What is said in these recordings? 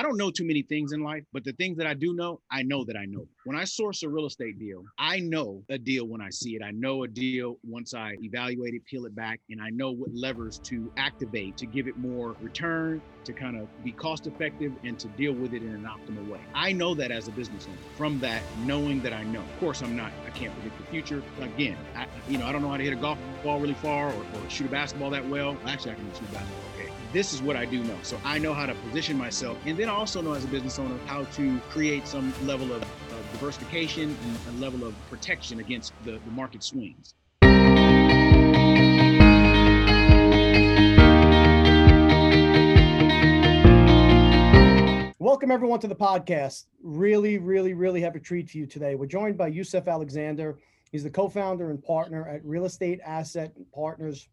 I don't know too many things in life, but the things that I do know, I know that I know. When I source a real estate deal, I know a deal when I see it. I know a deal once I evaluate it, peel it back, and I know what levers to activate to give it more return, to kind of be cost effective, and to deal with it in an optimal way. I know that as a business owner from that knowing that I know. Of course, I'm not, I can't predict the future. Again, I, you know, I don't know how to hit a golf ball really far or, or shoot a basketball that well. Actually, I can shoot a basketball okay this is what I do know. So I know how to position myself. And then I also know as a business owner how to create some level of, of diversification and a level of protection against the, the market swings. Welcome everyone to the podcast. Really, really, really have a treat for you today. We're joined by Yusuf Alexander. He's the co-founder and partner at Real Estate Asset Partners,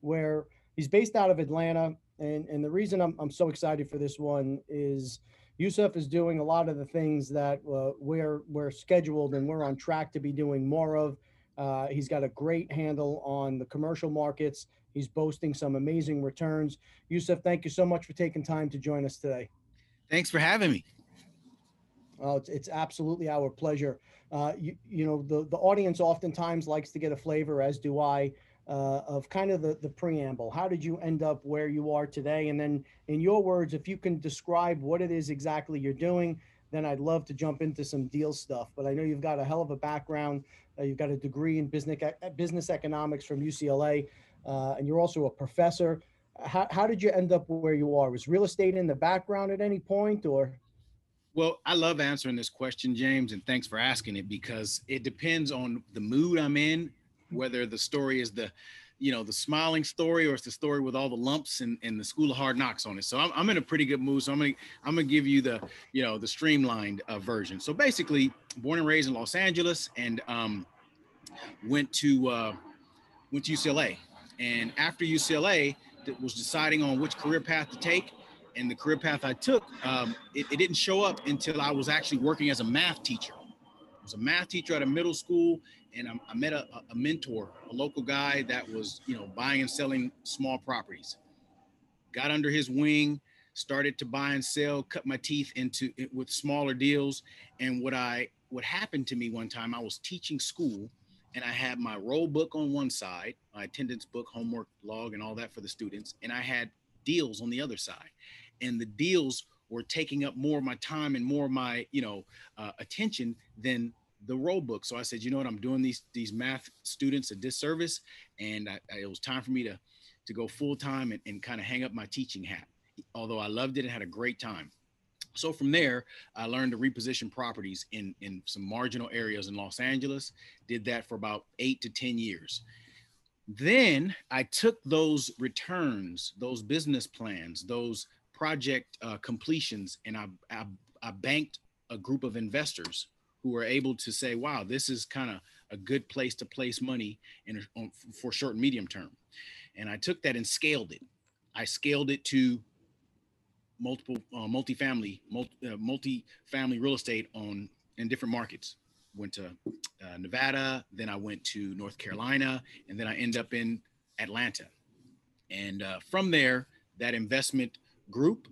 where he's based out of Atlanta and and the reason I'm I'm so excited for this one is Yusuf is doing a lot of the things that uh, we're we're scheduled and we're on track to be doing more of. Uh, he's got a great handle on the commercial markets. He's boasting some amazing returns. Yusuf, thank you so much for taking time to join us today. Thanks for having me. Oh, it's, it's absolutely our pleasure. Uh, you, you know, the, the audience oftentimes likes to get a flavor, as do I, uh, of kind of the, the preamble. How did you end up where you are today? And then, in your words, if you can describe what it is exactly you're doing, then I'd love to jump into some deal stuff. But I know you've got a hell of a background. Uh, you've got a degree in business business economics from UCLA, uh, and you're also a professor. How, how did you end up where you are? Was real estate in the background at any point, or? Well, I love answering this question, James, and thanks for asking it because it depends on the mood I'm in whether the story is the you know the smiling story or it's the story with all the lumps and, and the school of hard knocks on it. So I'm, I'm in a pretty good mood. So i'm gonna i'm gonna give you the you know the streamlined uh, version. So basically born and raised in los angeles and um, went to uh, went to ucla and after ucla that was deciding on which career path to take. And the career path i took um, it, it didn't show up until i was actually working as a math teacher was a math teacher at a middle school and I, I met a, a, mentor, a local guy that was, you know, buying and selling small properties. Got under his wing, started to buy and sell, cut my teeth into it with smaller deals. And what I what happened to me one time, I was teaching school, and I had my roll book on one side, my attendance book, homework log, and all that for the students, and I had deals on the other side, and the deals were taking up more of my time and more of my you know uh, attention than the roll book. So I said, you know what, I'm doing these these math students a disservice, and I, I, it was time for me to to go full time and, and kind of hang up my teaching hat. Although I loved it and had a great time. So from there, I learned to reposition properties in in some marginal areas in Los Angeles. Did that for about eight to ten years. Then I took those returns, those business plans, those project uh, completions, and I, I I banked a group of investors who were able to say, wow, this is kind of a good place to place money in on, for short and medium term. And I took that and scaled it. I scaled it to multiple uh, multifamily, multi, uh, multi-family real estate on in different markets. Went to uh, Nevada, then I went to North Carolina, and then I end up in Atlanta. And uh, from there, that investment group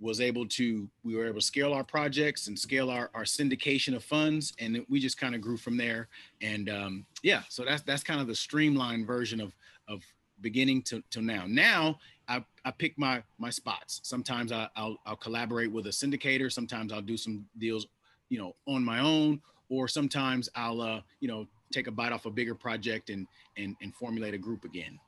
was able to we were able to scale our projects and scale our, our syndication of funds and we just kind of grew from there. And um, yeah so that's that's kind of the streamlined version of of beginning to, to now. Now I, I pick my my spots. Sometimes I, I'll, I'll collaborate with a syndicator. Sometimes i'll do some deals you know on my own. Or sometimes i'll uh, you know take a bite off a bigger project and and, and formulate a group again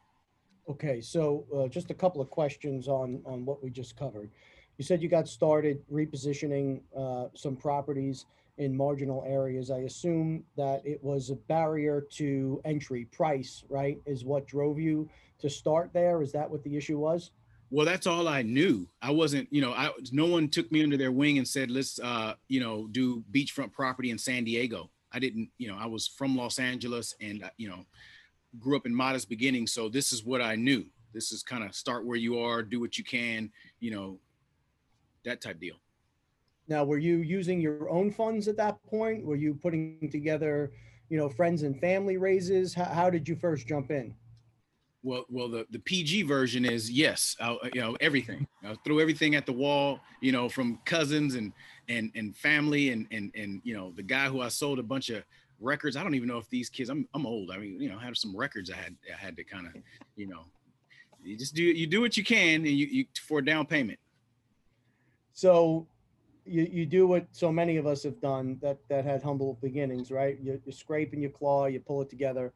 okay so uh, just a couple of questions on on what we just covered you said you got started repositioning uh, some properties in marginal areas. I assume that it was a barrier to entry price, right? Is what drove you to start there? Is that what the issue was? Well, that's all I knew. I wasn't, you know, I no one took me under their wing and said, let's, uh, you know, do beachfront property in San Diego. I didn't, you know, I was from Los Angeles and, uh, you know, grew up in modest beginnings. So this is what I knew. This is kind of start where you are, do what you can, you know, that type deal. Now, were you using your own funds at that point? Were you putting together, you know, friends and family raises? How, how did you first jump in? Well, well, the, the PG version is yes, I'll, you know everything. I'll throw everything at the wall, you know, from cousins and and and family and and and you know the guy who I sold a bunch of records. I don't even know if these kids. I'm I'm old. I mean, you know, I have some records I had I had to kind of, you know, you just do you do what you can and you, you for a down payment. So you, you do what so many of us have done that that had humble beginnings, right? You, you scrape and you claw, you pull it together,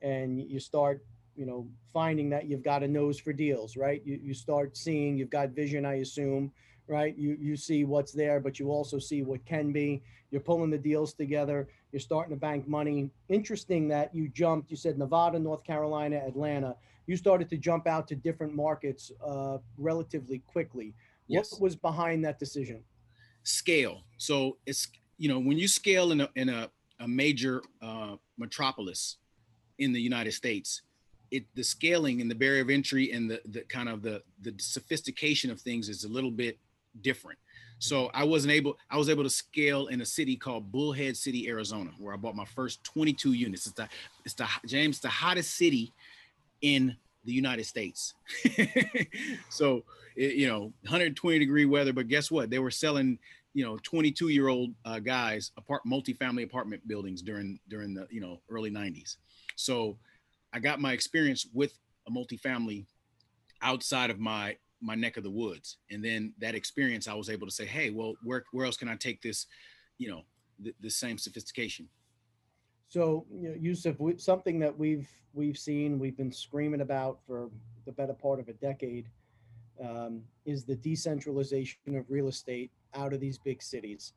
and you start you know, finding that you've got a nose for deals, right? You, you start seeing you've got vision, I assume, right? You, you see what's there, but you also see what can be. You're pulling the deals together. You're starting to bank money. Interesting that you jumped, you said Nevada, North Carolina, Atlanta. You started to jump out to different markets uh, relatively quickly. Yes. What was behind that decision? Scale. So it's, you know, when you scale in a, in a, a major uh, metropolis in the United States, it the scaling and the barrier of entry and the the kind of the the sophistication of things is a little bit different. So I wasn't able, I was able to scale in a city called Bullhead City, Arizona, where I bought my first 22 units. It's the, it's the James, the hottest city in the United States. so, it, you know, 120 degree weather, but guess what? They were selling, you know, 22 year old uh, guys apart multifamily apartment buildings during during the you know early 90s. So I got my experience with a multifamily outside of my my neck of the woods, and then that experience, I was able to say, hey, well, where where else can I take this, you know, the, the same sophistication? So, you know, Yusuf, we, something that we've we've seen, we've been screaming about for the better part of a decade, um, is the decentralization of real estate out of these big cities.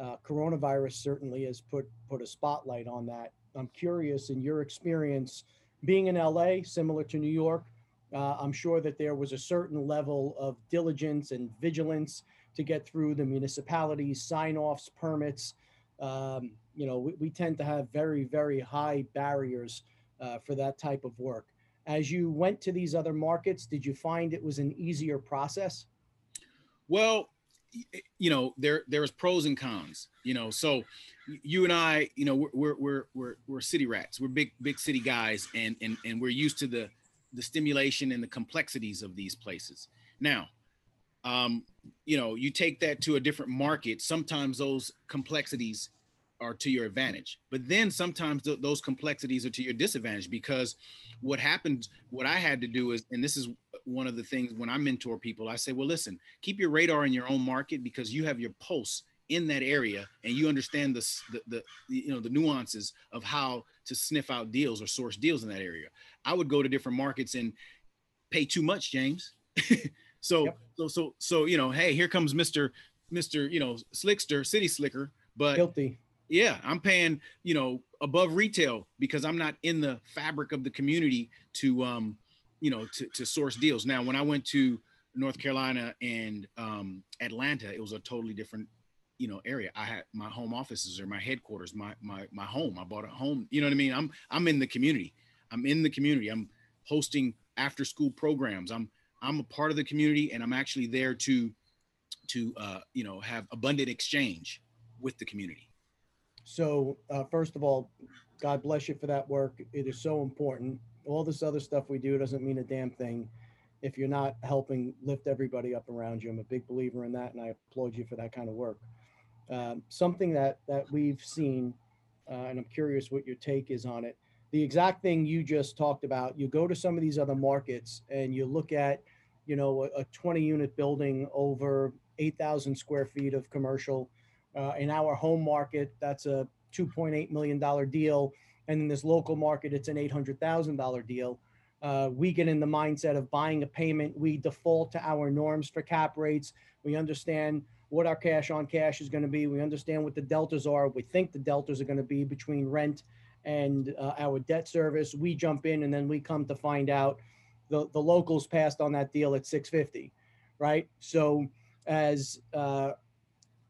Uh, coronavirus certainly has put put a spotlight on that. I'm curious, in your experience, being in LA, similar to New York, uh, I'm sure that there was a certain level of diligence and vigilance to get through the municipalities, sign offs, permits. Um, you know, we, we, tend to have very, very high barriers uh, for that type of work. As you went to these other markets, did you find it was an easier process? Well, you know there there's pros and cons you know so you and i you know we're we're we're we're city rats we're big big city guys and and and we're used to the the stimulation and the complexities of these places. Now um you know you take that to a different market sometimes those complexities are to your advantage but then sometimes th- those complexities are to your disadvantage because what happened what i had to do is and this is one of the things when I mentor people, I say, well, listen, keep your radar in your own market because you have your pulse in that area and you understand the, the, the you know the nuances of how to sniff out deals or source deals in that area. I would go to different markets and pay too much, James. so yep. so so so you know, hey, here comes Mr. Mr. you know, Slickster, City Slicker, but guilty. Yeah, I'm paying, you know, above retail because I'm not in the fabric of the community to um you know, to, to source deals. Now, when I went to North Carolina and um, Atlanta, it was a totally different, you know, area. I had my home offices or my headquarters, my my my home. I bought a home. You know what I mean? I'm I'm in the community. I'm in the community. I'm hosting after school programs. I'm I'm a part of the community, and I'm actually there to to uh, you know have abundant exchange with the community. So uh, first of all, God bless you for that work. It is so important all this other stuff we do doesn't mean a damn thing if you're not helping lift everybody up around you. I'm a big believer in that, and I applaud you for that kind of work. Um, something that that we've seen, uh, and I'm curious what your take is on it. The exact thing you just talked about. You go to some of these other markets and you look at, you know, a, a 20 unit building over 8,000 square feet of commercial. Uh, in our home market, that's a 2.8 million dollar deal and in this local market, it's an $800,000 deal. Uh, we get in the mindset of buying a payment. We default to our norms for cap rates. We understand what our cash on cash is going to be. We understand what the deltas are. We think the deltas are going to be between rent and uh, our debt service. We jump in and then we come to find out the, the locals passed on that deal at 650, right? So as uh,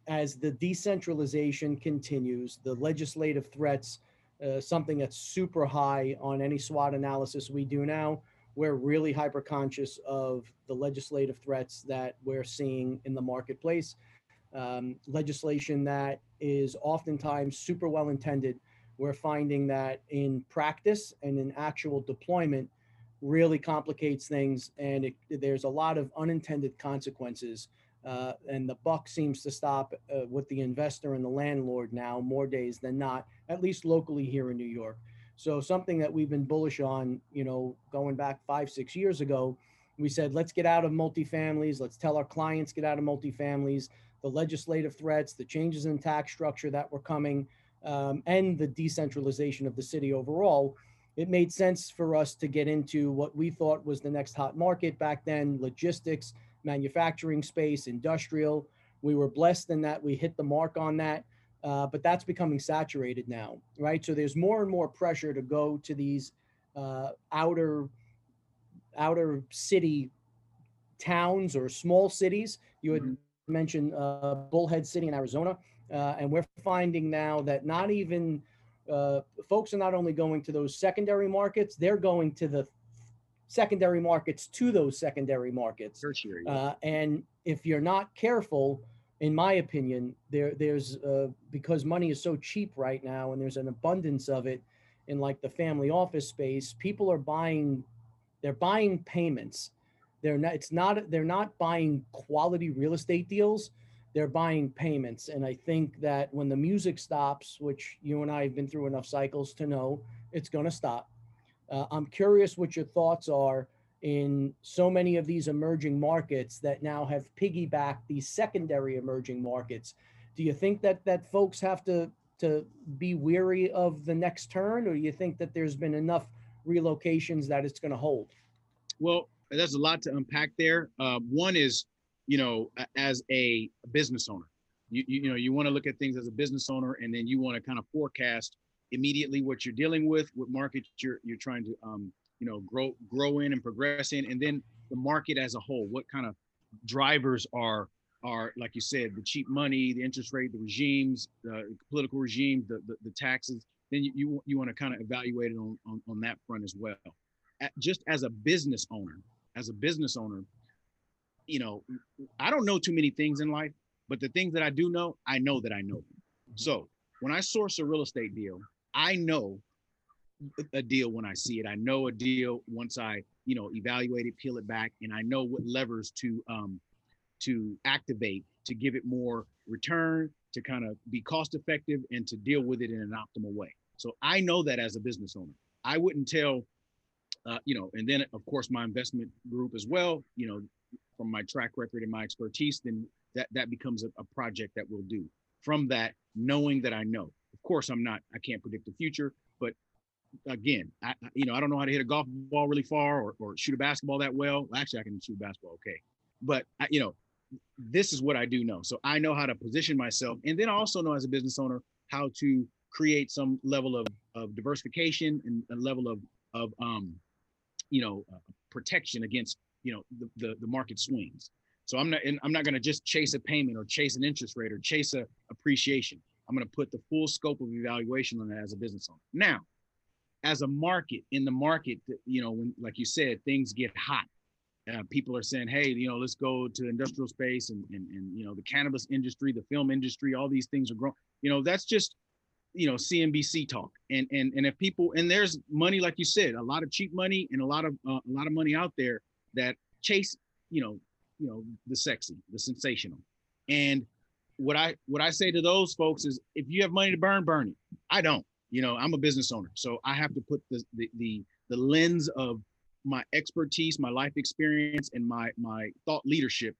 as the decentralization continues, the legislative threats uh, something that's super high on any SWOT analysis we do now. We're really hyper conscious of the legislative threats that we're seeing in the marketplace. Um, legislation that is oftentimes super well intended. We're finding that in practice and in actual deployment, really complicates things, and it, there's a lot of unintended consequences. Uh, and the buck seems to stop uh, with the investor and the landlord now more days than not, at least locally here in New York. So something that we've been bullish on, you know, going back five, six years ago, we said, let's get out of multifamilies. Let's tell our clients get out of multifamilies. The legislative threats, the changes in tax structure that were coming, um, and the decentralization of the city overall, it made sense for us to get into what we thought was the next hot market back then logistics, manufacturing space, industrial. We were blessed in that we hit the mark on that, uh, but that's becoming saturated now, right? So there's more and more pressure to go to these uh, outer outer city towns or small cities. You had. Mentioned uh, Bullhead City in Arizona. Uh, and we're finding now that not even uh, folks are not only going to those secondary markets, they're going to the secondary markets to those secondary markets. Tertiary. Uh, and if you're not careful, in my opinion, there there's uh, because money is so cheap right now, and there's an abundance of it in like the family office space. People are buying, they're buying payments. They're not. It's not. They're not buying quality real estate deals they're buying payments. And I think that when the music stops, which you and I have been through enough cycles to know it's going to stop, uh, I'm curious what your thoughts are in so many of these emerging markets that now have piggybacked these secondary emerging markets. Do you think that that folks have to to be weary of the next turn, or do you think that there's been enough relocations that it's going to hold? Well, there's a lot to unpack there. Uh, one is you know, as a business owner. You, you, you know, you want to look at things as a business owner, and then you want to kind of forecast immediately what you're dealing with, what market you're you're trying to um, you know grow grow in and progress in, and then the market as a whole. What kind of drivers are are like you said, the cheap money, the interest rate, the regimes, the political regime, the the, the taxes. Then you you, you want to kind of evaluate it on, on on that front as well. At, just as a business owner, as a business owner, you know, I don't know too many things in life, but the things that I do know, I know that I know. So when I source a real estate deal, I know a deal when I see it. I know a deal once I, you know, evaluate it, peel it back, and I know what levers to um to activate to give it more return, to kind of be cost effective and to deal with it in an optimal way. So I know that as a business owner. I wouldn't tell uh, you know, and then of course my investment group as well, you know, from my track record and my expertise, then that that becomes a, a project that we'll do. From that, knowing that I know. Of course, I'm not. I can't predict the future, but again, I you know I don't know how to hit a golf ball really far or, or shoot a basketball that well. Actually, I can shoot basketball okay, but I, you know, this is what I do know. So I know how to position myself, and then I also know as a business owner how to create some level of, of diversification and a level of of um, you know uh, protection against you know the, the, the market swings. So I'm not I'm not going to just chase a payment or chase an interest rate or chase a appreciation. I'm going to put the full scope of evaluation on that as a business owner. Now, as a market in the market, you know, when like you said, things get hot. Uh, people are saying, hey, you know, let's go to industrial space and, and and you know the cannabis industry, the film industry, all these things are growing. You know, that's just you know CNBC talk. And and and if people and there's money, like you said, a lot of cheap money and a lot of uh, a lot of money out there that chase, you know, you know, the sexy, the sensational. And what I what I say to those folks is if you have money to burn, burn it. I don't. You know, I'm a business owner. So I have to put the the the, the lens of my expertise, my life experience, and my my thought leadership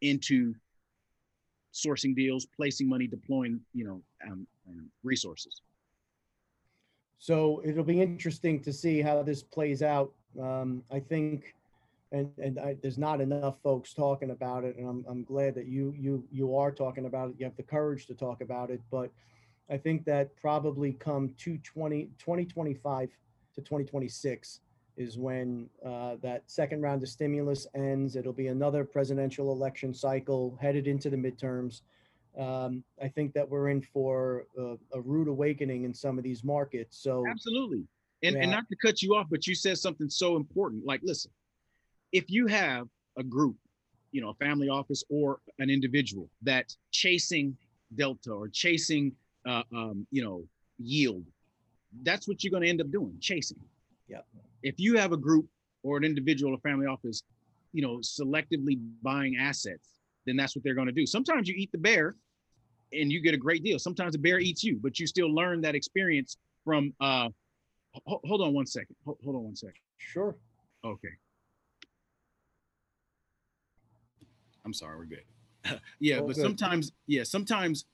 into sourcing deals, placing money, deploying, you know, um, um, resources. So it'll be interesting to see how this plays out. Um, I think and and I, there's not enough folks talking about it and I'm, I'm glad that you you you are talking about it you have the courage to talk about it but i think that probably come 2020 2025 to 2026 is when uh, that second round of stimulus ends. It'll be another presidential election cycle headed into the midterms. Um, i think that we're in for a, a rude awakening in some of these markets. So absolutely. And, yeah. and not to cut you off but you said something so important. Like listen if you have a group, you know, a family office or an individual that's chasing delta or chasing, uh, um, you know, yield, that's what you're going to end up doing, chasing. Yeah. If you have a group or an individual or family office, you know, selectively buying assets, then that's what they're going to do. Sometimes you eat the bear and you get a great deal. Sometimes the bear eats you, but you still learn that experience from uh ho- hold on one second. Hold, hold on one second. Sure. Okay. I'm sorry, we're good. yeah, All but good. sometimes, yeah, sometimes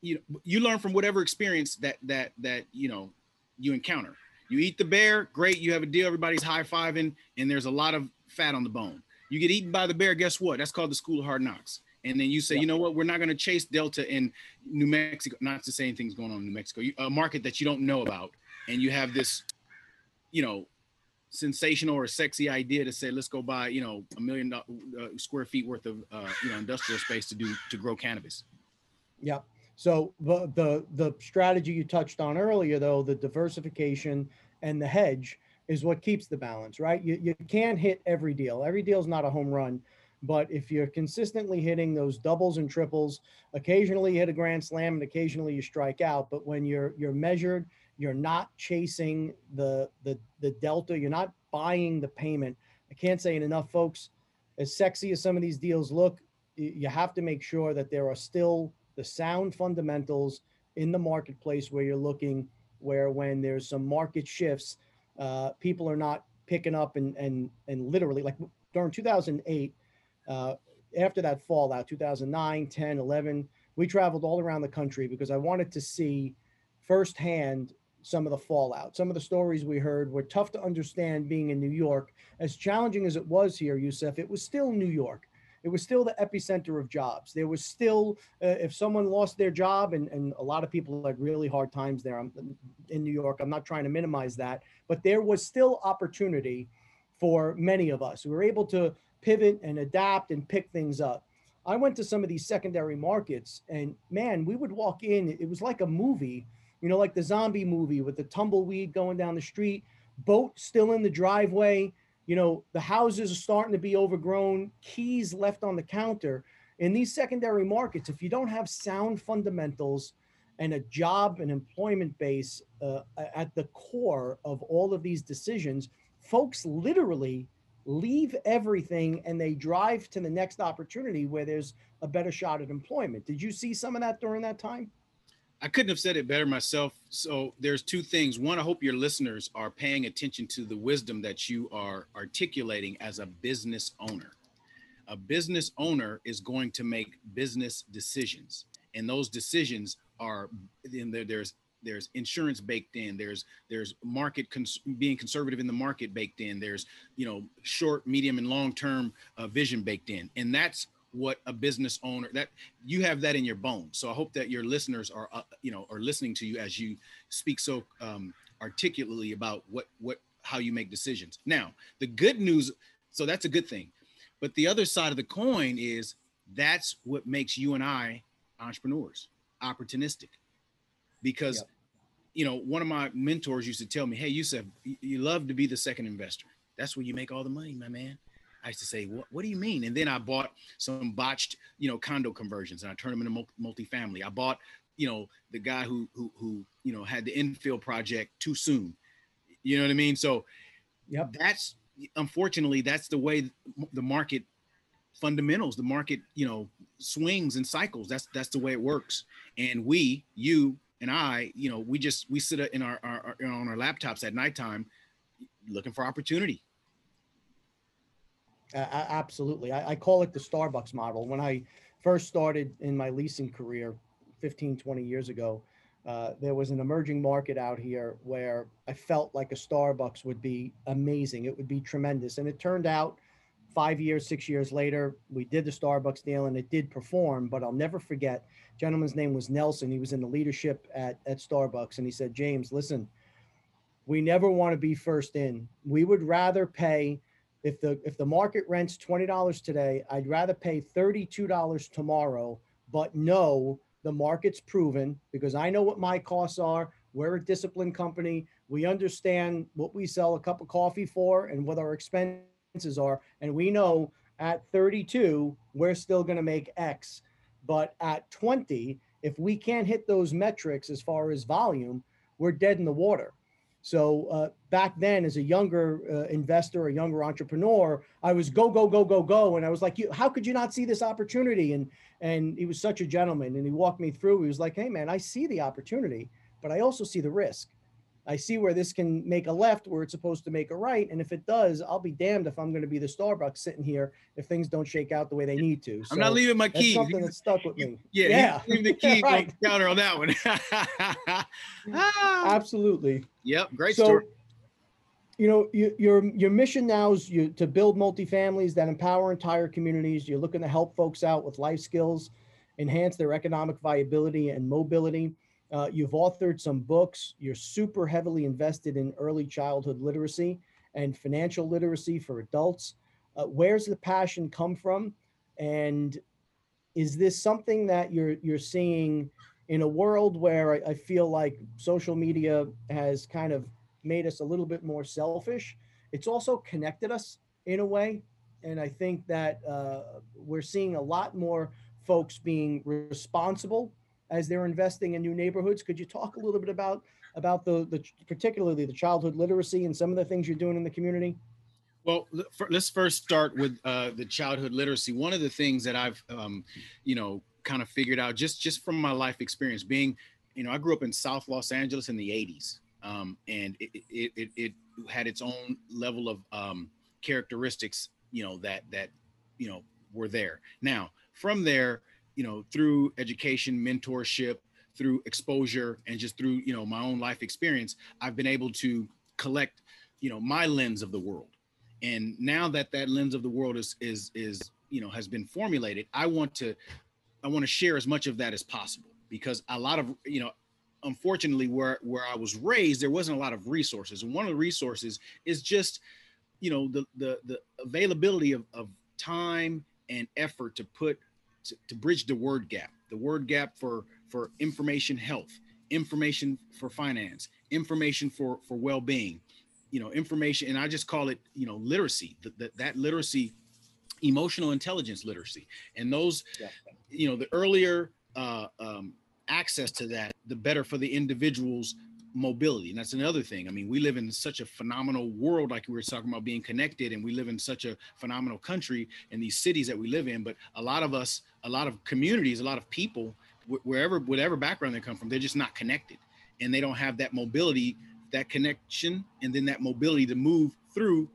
you know you learn from whatever experience that that that you know you encounter. You eat the bear, great, you have a deal, everybody's high fiving, and there's a lot of fat on the bone. You get eaten by the bear, guess what? That's called the school of hard knocks. And then you say, Yeah. you know what? We're not going to chase Delta in New Mexico. Not to say anything's going on in New Mexico, you, a market that you don't know about, and you have this, you know, sensational or sexy idea to say, let's go buy, you know, a million uh, square feet worth of, uh, you know, industrial space to do to grow cannabis. Yeah. So the the the strategy you touched on earlier, though, the diversification and the hedge is what keeps the balance, right? You you can't hit every deal. Every deal is not a home run, but if you're consistently hitting those doubles and triples, occasionally hit a grand slam and occasionally you strike out. But when you're you're measured, you're not chasing the the the delta. You're not buying the payment. I can't say it enough, folks. As sexy as some of these deals look, you have to make sure that there are still the sound fundamentals in the marketplace where you're looking where when there's some market shifts uh, people are not picking up and and and literally like during 2008 uh, after that fallout 2009 10 11 we traveled all around the country because i wanted to see firsthand some of the fallout. Some of the stories we heard were tough to understand being in new york. As challenging as it was here yusuf it was still new york it was still the epicenter of jobs. There was still, uh, if someone lost their job, and, and a lot of people had really hard times there I'm, in New York, I'm not trying to minimize that, but there was still opportunity for many of us. We were able to pivot and adapt and pick things up. I went to some of these secondary markets, and man, we would walk in, it was like a movie, you know, like the zombie movie with the tumbleweed going down the street, boat still in the driveway you know the houses are starting to be overgrown keys left on the counter. In these secondary markets if you don't have sound fundamentals and a job and employment base uh, at the core of all of these decisions folks literally leave everything and they drive to the next opportunity where there's a better shot at employment. Did you see some of that during that time I couldn't have said it better myself. So there's two things. One, I hope your listeners are paying attention to the wisdom that you are articulating as a business owner. A business owner is going to make business decisions, and those decisions are in there. There's there's insurance baked in. There's there's market cons- being conservative in the market baked in. There's you know short, medium, and long term uh, vision baked in, and that's what a business owner that you have that in your bones. So I hope that your listeners are, uh, you know, are listening to you as you speak so um, articulately about what what how you make decisions. Now, the good news, so that's a good thing, but the other side of the coin is that's what makes you and I entrepreneurs, opportunistic, because. Yep. You know, one of my mentors used to tell me, "Hey, you said you love to be the second investor. That's where you make all the money, my man." I used to say, what, what do you mean? And then I bought some botched, you know, condo conversions and I turned them into mul- multifamily. I bought, you know, the guy who, who, who, you know, had the infill project too soon. You know what I mean? So Yep. that's, unfortunately, that's the way the market fundamentals, the market, you know, swings and cycles. That's, that's the way it works. And we, you and I, you know, we just, we sit in our, our, our on our laptops at nighttime looking for opportunity. A- absolutely. I, I call it the Starbucks model. When I first started in my leasing career 15, 20 years ago, uh, there was an emerging market out here where I felt like a Starbucks would be amazing. It would be tremendous. And it turned out five years, six years later, we did the Starbucks deal and it did perform. But I'll never forget, gentleman's name was Nelson. He was in the leadership at, at Starbucks. And he said, James, listen, we never want to be first in. We would rather pay if the if the market rents $20 today, I'd rather pay $32 tomorrow, but know the market's proven because I know what my costs are. We're a disciplined company. We understand what we sell a cup of coffee for and what our expenses are. And we know at 32, we're still going to make X. But at 20, if we can't hit those metrics as far as volume, we're dead in the water. So uh, back then, as a younger uh, investor, a younger entrepreneur, I was go go go go go, and I was like, you, "How could you not see this opportunity?" And and he was such a gentleman, and he walked me through. He was like, "Hey man, I see the opportunity, but I also see the risk. I see where this can make a left where it's supposed to make a right. And if it does, I'll be damned if I'm going to be the Starbucks sitting here if things don't shake out the way they need to. So I'm not leaving my key. Something that stuck with me. Yeah, yeah. leave the key right. on the counter on that one. Absolutely. Yep, great so, story. You know, you, your your mission now is you, to build multifamilies that empower entire communities. You're looking to help folks out with life skills, enhance their economic viability and mobility uh, you've authored some books. You're super heavily invested in early childhood literacy and financial literacy for adults. Uh, where's the passion come from? And is this something that you're you're seeing in a world where I, I feel like social media has kind of made us a little bit more selfish? It's also connected us in a way, and I think that uh, we're seeing a lot more folks being responsible as they're investing in new neighborhoods. Could you talk a little bit about about the, the particularly the childhood literacy and some of the things you're doing in the community? Well, let's first start with uh, the childhood literacy. One of the things that I've, um, you know, kind of figured out just just from my life experience, being, you know, I grew up in South Los Angeles in the '80s, um, and it, it, it, it, had its own level of um, characteristics, you know, that that you know were there. Now, from there, you know, through education, mentorship, through exposure, and just through, you know, my own life experience, I've been able to collect, you know, my lens of the world. And now that that lens of the world is is is you know has been formulated, I want to I want to share as much of that as possible because a lot of you know unfortunately where where I was raised there wasn't a lot of resources and one of the resources is just you know the the the availability of, of time and effort to put to, to bridge the word gap, the word gap for for information health, information for finance, information for for well-being, you know, information, and I just call it, you know, literacy. That that literacy, emotional intelligence literacy, and those, yeah. you know, the earlier uh, um, access to that, the better for the individual's mobility. And that's another thing. I mean, we live in such a phenomenal world, like we were talking about being connected, and we live in such a phenomenal country in these cities that we live in. But a lot of us, a lot of communities, a lot of people, wherever, whatever background they come from, they're just not connected and they don't have that mobility, that connection, and then that mobility to move through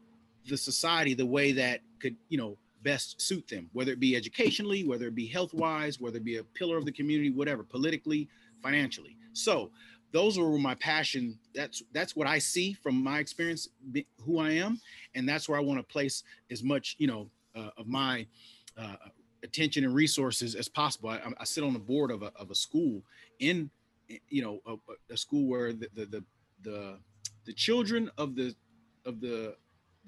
the society the way that could, you know, best suit them, whether it be educationally, whether it be health wise, whether it be a pillar of the community, whatever, politically, financially. So those were my passion that's that's what i see from my experience who i am and that's where i want to place as much you know uh, of my uh, attention and resources as possible I, I, sit on the board of a, of a school in you know a, a school where the, the the the the children of the of the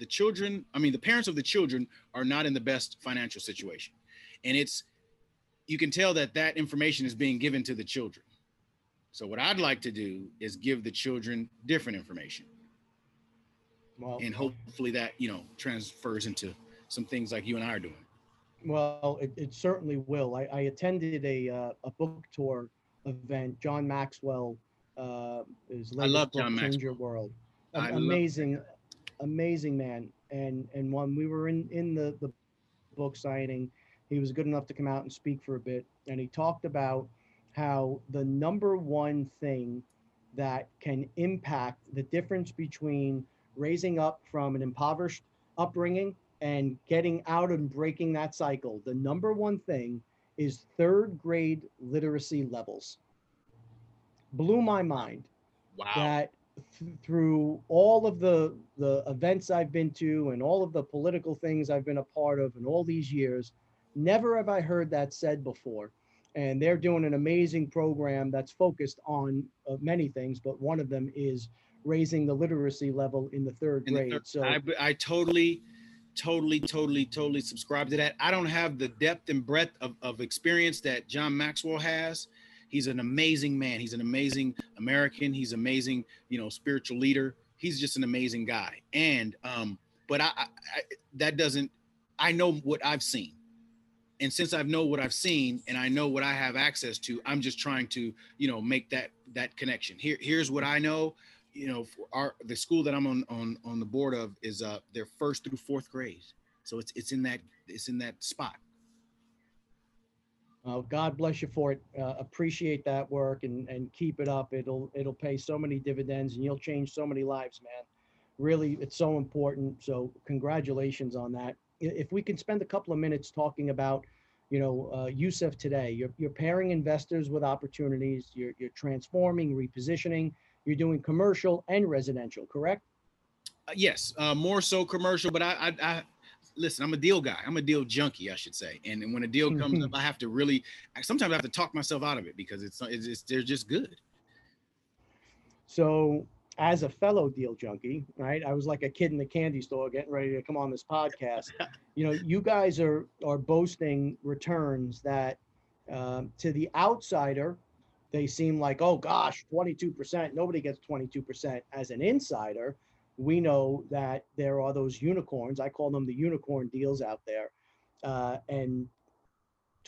the children i mean the parents of the children are not in the best financial situation and it's you can tell that that information is being given to the children so what I'd like to do is give the children different information. Well, and hopefully that, you know, transfers into some things like you and I are doing. Well, it, it certainly will. I, I attended a, uh, a book tour event. John Maxwell uh, is I love John Change Maxwell. Your World. amazing, amazing man. And and when we were in in the the book signing, he was good enough to come out and speak for a bit, and he talked about how the number one thing that can impact the difference between raising up from an impoverished upbringing and getting out and breaking that cycle, the number one thing is third grade literacy levels. Blew my mind. Wow. That th- through all of the the events I've been to and all of the political things I've been a part of in all these years, never have I heard that said before and they're doing an amazing program that's focused on uh, many things, but one of them is raising the literacy level in the third in grade. The third, so I, I totally, totally, totally, totally subscribe to that. I don't have the depth and breadth of, of experience that John Maxwell has. He's an amazing man. He's an amazing American. He's amazing, you know, spiritual leader. He's just an amazing guy. And um, but I, I that doesn't. I know what I've seen and since I've know what i've seen and i know what i have access to i'm just trying to you know make that that connection here here's what i know you know, for our the school that I'm on on on the board of is uh their first through fourth grade. So it's it's in that it's in that spot. Uh, God bless you for it. Uh, appreciate that work and, and keep it up. It'll it'll pay so many dividends and you'll change so many lives, man. Really, it's so important. So congratulations on that. If we can spend a couple of minutes talking about, you know, uh, Yusuf today, you're, you're pairing investors with opportunities. You're you're transforming, repositioning. You're doing commercial and residential, correct? Uh, yes, uh, more so commercial, but I, I, I listen. I'm a deal guy. I'm a deal junkie, I should say. And, and when a deal comes up, I have to really. I, sometimes I have to talk myself out of it because it's it's, it's they're just good. So, as a fellow deal junkie, right? I was like a kid in the candy store getting ready to come on this podcast. you know, you guys are are boasting returns that um, to the outsider, they seem like, oh gosh, 22%. Nobody gets 22%. As an insider, we know that there are those unicorns. I call them the unicorn deals out there. Uh, and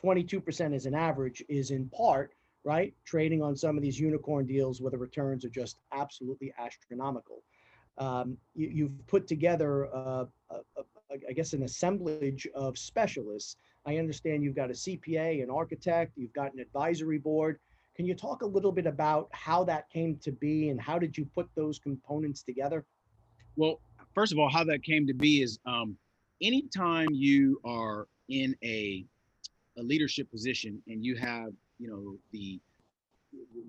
22% as an average is in part right? Trading on some of these unicorn deals where the returns are just absolutely astronomical. Um, you, have put together, uh, a, a, I guess, an assemblage of specialists. I understand you've got a CPA, an architect, you've got an advisory board. Can you talk a little bit about how that came to be and how did you put those components together? Well, first of all, how that came to be is um, anytime you are in a, a leadership position and you have you know the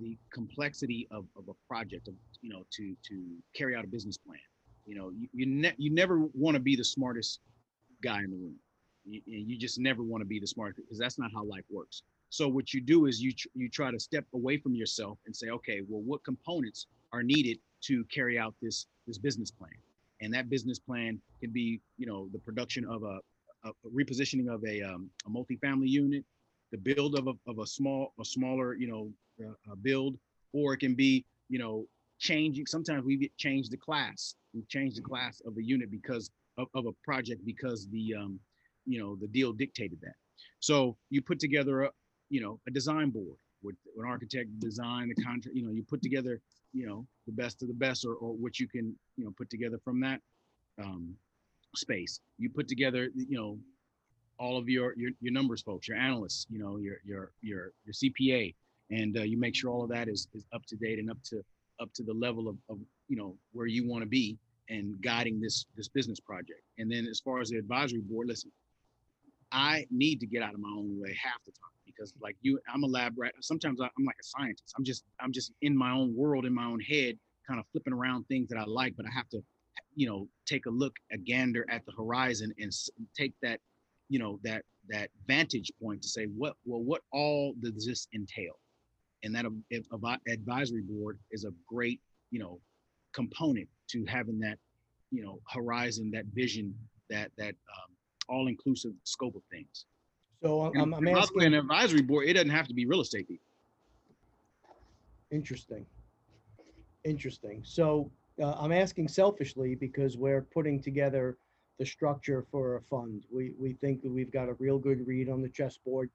the complexity of, of a project of you know to to carry out a business plan you know you you, ne- you never want to be the smartest guy in the room. You, you just never want to be the smartest because that's not how life works. So what you do is you tr- you try to step away from yourself and say okay well what components are needed to carry out this this business plan. And that business plan can be you know the production of a, a repositioning of a, um, a multifamily unit the build of a, of a small a smaller you know uh, build or it can be you know changing sometimes we get the class. We change the class of a unit because of, of a project because the um, you know the deal dictated that. So you put together a you know a design board with an architect design the contract you know you put together you know the best of the best or, or what you can you know put together from that um, space you put together you know all of your, your your numbers folks, your analysts, you know, your your your your CPA, and uh, you make sure all of that is, is up to date and up to up to the level of, of you know where you want to be and guiding this this business project. And then as far as the advisory board, listen, I need to get out of my own way half the time because like you, I'm a lab rat. Sometimes I, I'm like a scientist. I'm just I'm just in my own world, in my own head, kind of flipping around things that I like, but I have to, you know, take a look, a gander at the horizon and take that you know that that vantage point to say what well what all does this entail and that advisory board is a great you know component to having that you know horizon that vision that that um, all inclusive scope of things so i'm, I'm asking an advisory board it doesn't have to be real estate people interesting interesting so uh, i'm asking selfishly because we're putting together the structure for a fund. We, we think that we've got a real good read on the chessboard,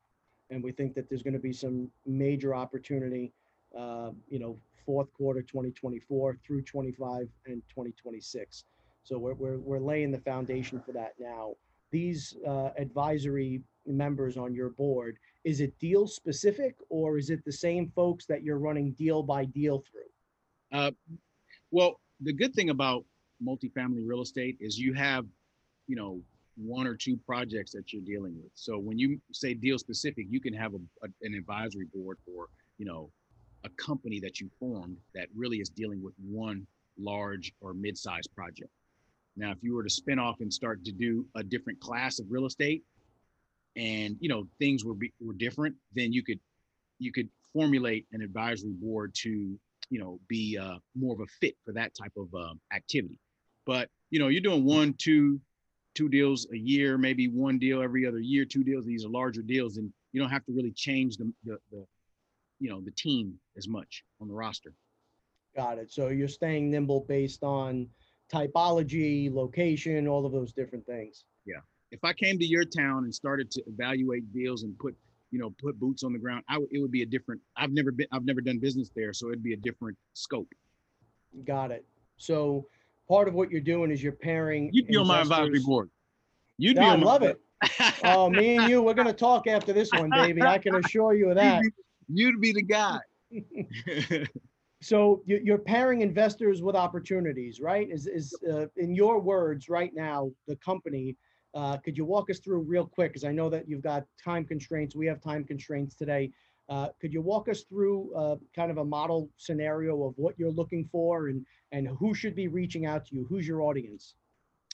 and we think that there's going to be some major opportunity, uh, you know, fourth quarter 2024 through 25 and 2026. So we're, we're, we're laying the foundation for that now. These uh, advisory members on your board, is it deal specific or is it the same folks that you're running deal by deal through? Uh, well, the good thing about multifamily real estate is you have you know one or two projects that you're dealing with. So when you say deal specific, you can have a, a, an advisory board for you know a company that you formed that really is dealing with one large or mid-sized project. Now, if you were to spin off and start to do a different class of real estate, and you know things were be, were different, then you could you could formulate an advisory board to you know be uh, more of a fit for that type of um, activity. But you know you're doing one, two, two deals a year, maybe one deal every other year, two deals. These are larger deals, and you don't have to really change the, the, the you know, the team as much on the roster. Got it. So you're staying nimble based on typology, location, all of those different things. Yeah. If I came to your town and started to evaluate deals and put, you know, put boots on the ground, I w- it would be a different. I've never been. I've never done business there, so it'd be a different scope. Got it. So part of what you're doing is you're pairing. You'd be on my advisory board. You'd be Yeah, I on my love it. Oh, me and you, we're gonna talk after this one, baby. I can assure you of that. You'd be the guy. So you- you're pairing investors with opportunities, right? Is, is, uh, in your words, right now, the company, uh, could you walk us through real quick? Because I know that you've got time constraints. We have time constraints today. Uh, Could you walk us through uh, kind of a model scenario of what you're looking for and, and who should be reaching out to you? Who's your audience?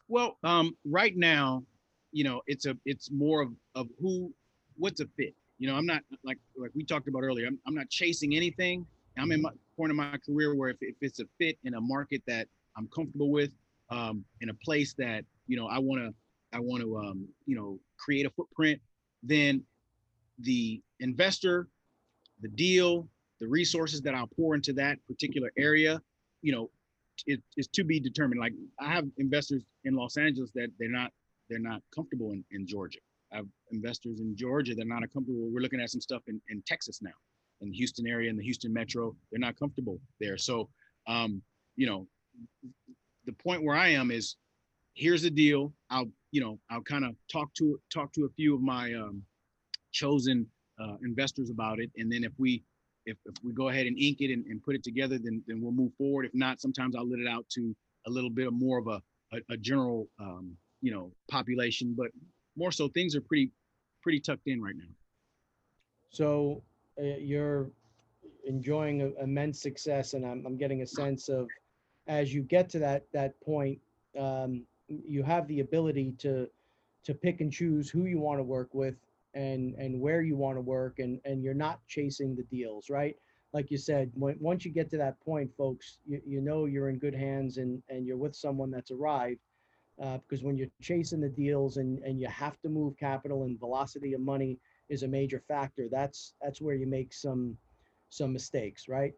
Well, um, right now, you know, it's a it's more of of who what's a fit. You know, I'm not like like we talked about earlier. I'm, I'm not chasing anything. I'm in my point of my career where if, if it's a fit in a market that I'm comfortable with, um, in a place that you know I want to I want to um, you know create a footprint, then the investor, the deal, the resources that I'll pour into that particular area, you know, it is to be determined. Like I have investors in Los Angeles that they're not they're not comfortable in, in Georgia. I have investors in Georgia that are not comfortable. We're looking at some stuff in, in Texas now, in the Houston area, in the Houston metro. They're not comfortable there. So um, you know, the point where I am is here's the deal. I'll, you know, I'll kind of talk to talk to a few of my um, chosen uh, investors about it, and then if we if, if we go ahead and ink it and, and put it together, then then we'll move forward. If not, sometimes I'll let it out to a little bit more of a a, a general um, you know population, but more so things are pretty pretty tucked in right now. So uh, you're enjoying a- immense success, and I'm, I'm getting a sense of as you get to that that point, um, you have the ability to to pick and choose who you want to work with and and where you want to work, and and you're not chasing the deals, right? Like you said, when, once you get to that point, folks, you, you know you're in good hands, and and you're with someone that's arrived. Uh, because when you're chasing the deals and and you have to move capital and velocity of money, is a major factor. That's that's where you make some some mistakes, right?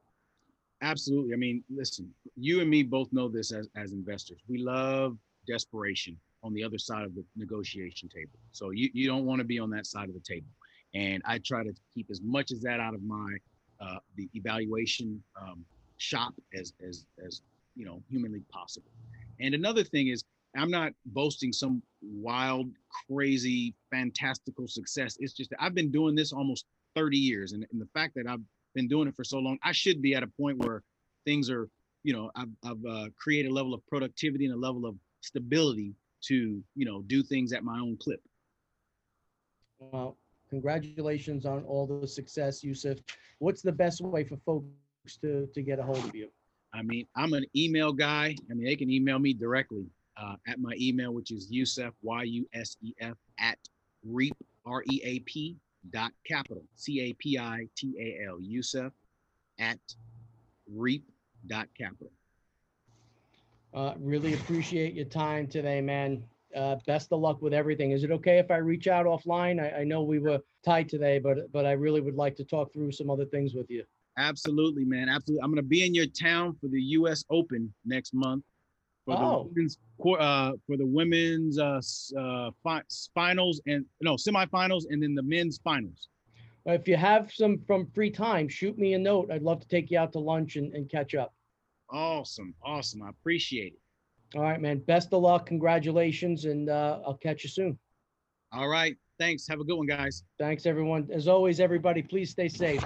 Absolutely. I mean, listen, you and me both know this as, as investors. We love desperation on the other side of the negotiation table. So you, you don't want to be on that side of the table. And I try to keep as much as that out of my uh, the evaluation um, shop as as as you know humanly possible. And another thing is I'm not boasting some wild, crazy, fantastical success. It's just that I've been doing this almost 30 years. And, and the fact that I've been doing it for so long, I should be at a point where things are, you know, I've, I've uh, created a level of productivity and a level of stability to, you know, do things at my own clip. Well, congratulations on all the success, Yusuf. What's the best way for folks to to get a hold of you? I mean, I'm an email guy. I mean, they can email me directly uh, at my email, which is Yusef, Y-U-S-E-F, at reap, R-E-A-P dot capital, C-A-P-I-T-A-L, Yusef at reap dot capital. Uh, really appreciate your time today, man. Uh, best of luck with everything. Is it okay if I reach out offline? I, I know we were tight today, but but I really would like to talk through some other things with you. Absolutely, man. Absolutely. I'm going to be in your town for the U.S. Open next month. For Oh. the women's, uh, for the women's uh, uh, finals and no semifinals, and then the men's finals. If you have some from free time, shoot me a note. I'd love to take you out to lunch and, and catch up. Awesome, awesome. I appreciate it. All right, man. Best of luck. Congratulations, and uh, I'll catch you soon. All right. Thanks. Have a good one, guys. Thanks, everyone. As always, everybody, please stay safe.